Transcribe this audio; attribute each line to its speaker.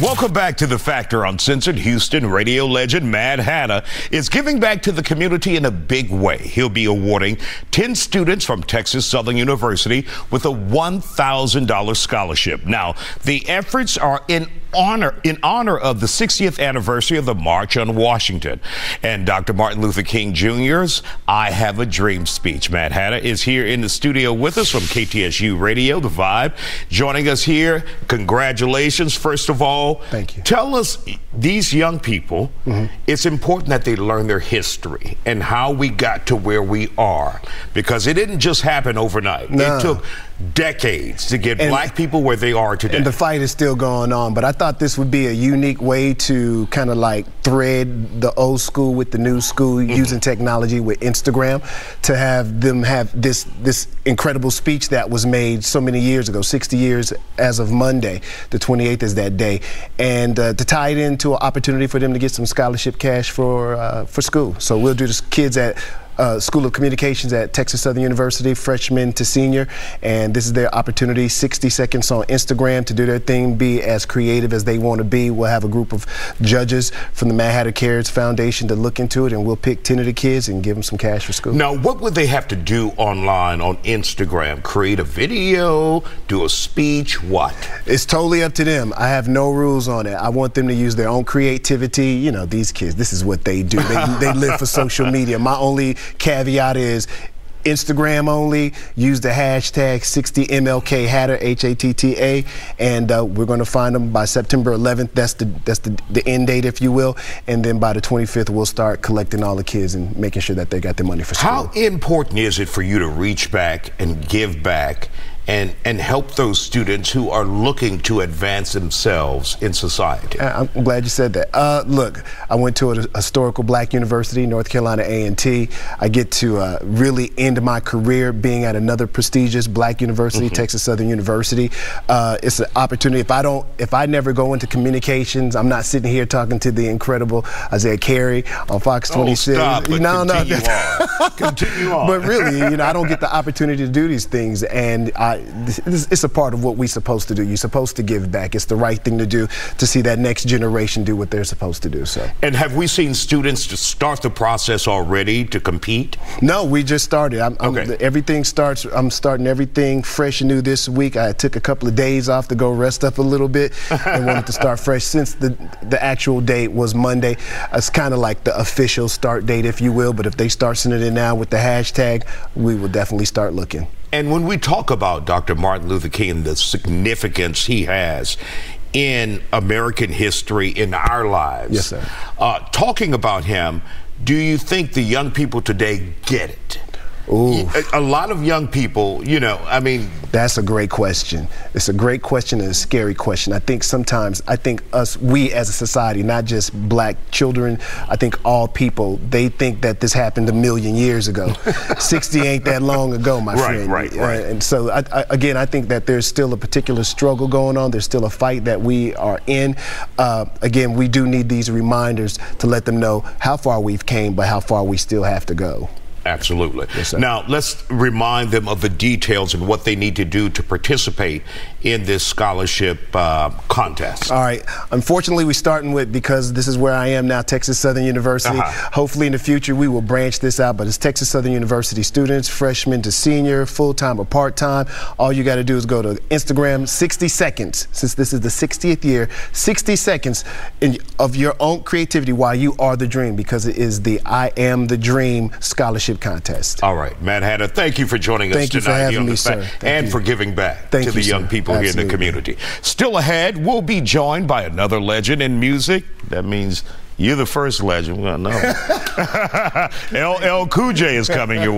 Speaker 1: welcome back to The Factor Uncensored. Houston radio legend Madd Hatta is giving back to the community in a big way. He'll be awarding 10 students from Texas Southern University with a $1,000 scholarship. Now, the efforts are in honor in honor of the 60th anniversary of the March on Washington and Dr. Martin Luther King Jr.'s I Have a Dream speech. Madd Hatta is here in the studio with us from KTSU Radio, The Vibe, joining us here. Congratulations, first of all.
Speaker 2: Thank you.
Speaker 1: Tell us, these young people, mm-hmm. it's important that they learn their history and how we got to where we are because it didn't just happen overnight. It took decades to get and, black people where they are today.
Speaker 2: And the fight is still going on. But I thought this would be a unique way to kind of like thread the old school with the new school mm-hmm. using technology with Instagram to have them have this this incredible speech that was made so many years ago, 60 years as of Monday. The 28th is that day, and uh, to tie it into an opportunity for them to get some scholarship cash for uh, for school. So we'll do this kids at uh, School of Communications at Texas Southern University, freshman to senior, and this is their opportunity. 60 seconds on Instagram to do their thing, be as creative as they want to be. We'll have a group of judges from the Madd Hatta Cares Foundation to look into it, and we'll pick 10 of the kids and give them some cash for school.
Speaker 1: Now, what would they have to do online on Instagram? Create a video, do a speech, what?
Speaker 2: It's totally up to them. I have no rules on it. I want them to use their own creativity. You know, these kids, this is what they do. They, they live for social media. My only Caveat is Instagram only. Use the hashtag 60MLK Hatta H A T T A, and uh, we're going to find them by September 11th. That's the that's the, the end date, if you will. And then by the 25th, we'll start collecting all the kids and making sure that they got their money for school.
Speaker 1: How important is it for you to reach back and give back? And, and help those students who are looking to advance themselves in society?
Speaker 2: I'm glad you said that. Uh, look, I went to a historical black university, North Carolina A&T. I get to uh, really end my career being at another prestigious black university, mm-hmm. Texas Southern University. Uh, it's an opportunity. If I don't, if I never go into communications, I'm not sitting here talking to the incredible Isiah Carey on Fox 26.
Speaker 1: Oh, stop,
Speaker 2: no,
Speaker 1: no, on. continue on.
Speaker 2: But really, you know, I don't get the opportunity to do these things, and I it's a part of what we're supposed to do. You're supposed to give back. It's the right thing to do to see that next generation do what they're supposed to do. So.
Speaker 1: And have we seen students to start the process already to compete?
Speaker 2: No, we just started. I'm, okay. I'm, everything starts. I'm starting everything fresh and new this week. I took a couple of days off to go rest up a little bit and wanted to start fresh since the the actual date was Monday. It's kind of like the official start date, if you will. But if they start sending it now with the hashtag, we will definitely start looking.
Speaker 1: And when we talk about Dr. Martin Luther King, the significance he has in American history, in our lives,
Speaker 2: yes, sir.
Speaker 1: Uh, talking about him, do you think the young people today get it?
Speaker 2: Ooh.
Speaker 1: A, lot of young people, you know, I mean.
Speaker 2: That's a great question. It's a great question and a scary question. I think sometimes, I think us, we as a society, not just black children, I think all people, they think that this happened a million years ago. 60 ain't that long ago, my
Speaker 1: right,
Speaker 2: friend.
Speaker 1: Right, right,
Speaker 2: And so, I, I, again, I think that there's still a particular struggle going on. There's still a fight that we are in. Uh, again, we do need these reminders to let them know how far we've came, but how far we still have to go.
Speaker 1: Absolutely. Yes, now, let's remind them of the details and what they need to do to participate in this scholarship uh, contest.
Speaker 2: All right. Unfortunately, we're starting with, because this is where I am now, Texas Southern University. Uh-huh. Hopefully, in the future, we will branch this out, but it's Texas Southern University students, freshman to senior, full time or part time. All you got to do is go to Instagram, 60 seconds, since this is the 60th year, 60 seconds in, of your own creativity while you are the dream, because it is the I Am the Dream scholarship contest.
Speaker 1: All right, Madd Hatta, thank you for joining
Speaker 2: thank
Speaker 1: us tonight.
Speaker 2: Thank you for having me, sir.
Speaker 1: and
Speaker 2: you.
Speaker 1: for giving back
Speaker 2: thank
Speaker 1: to the young
Speaker 2: sir.
Speaker 1: people
Speaker 2: Absolutely.
Speaker 1: here in the community. Still ahead, we'll be joined by another legend in music. That means you're the first legend. Well, no. LL Cool J is coming your way.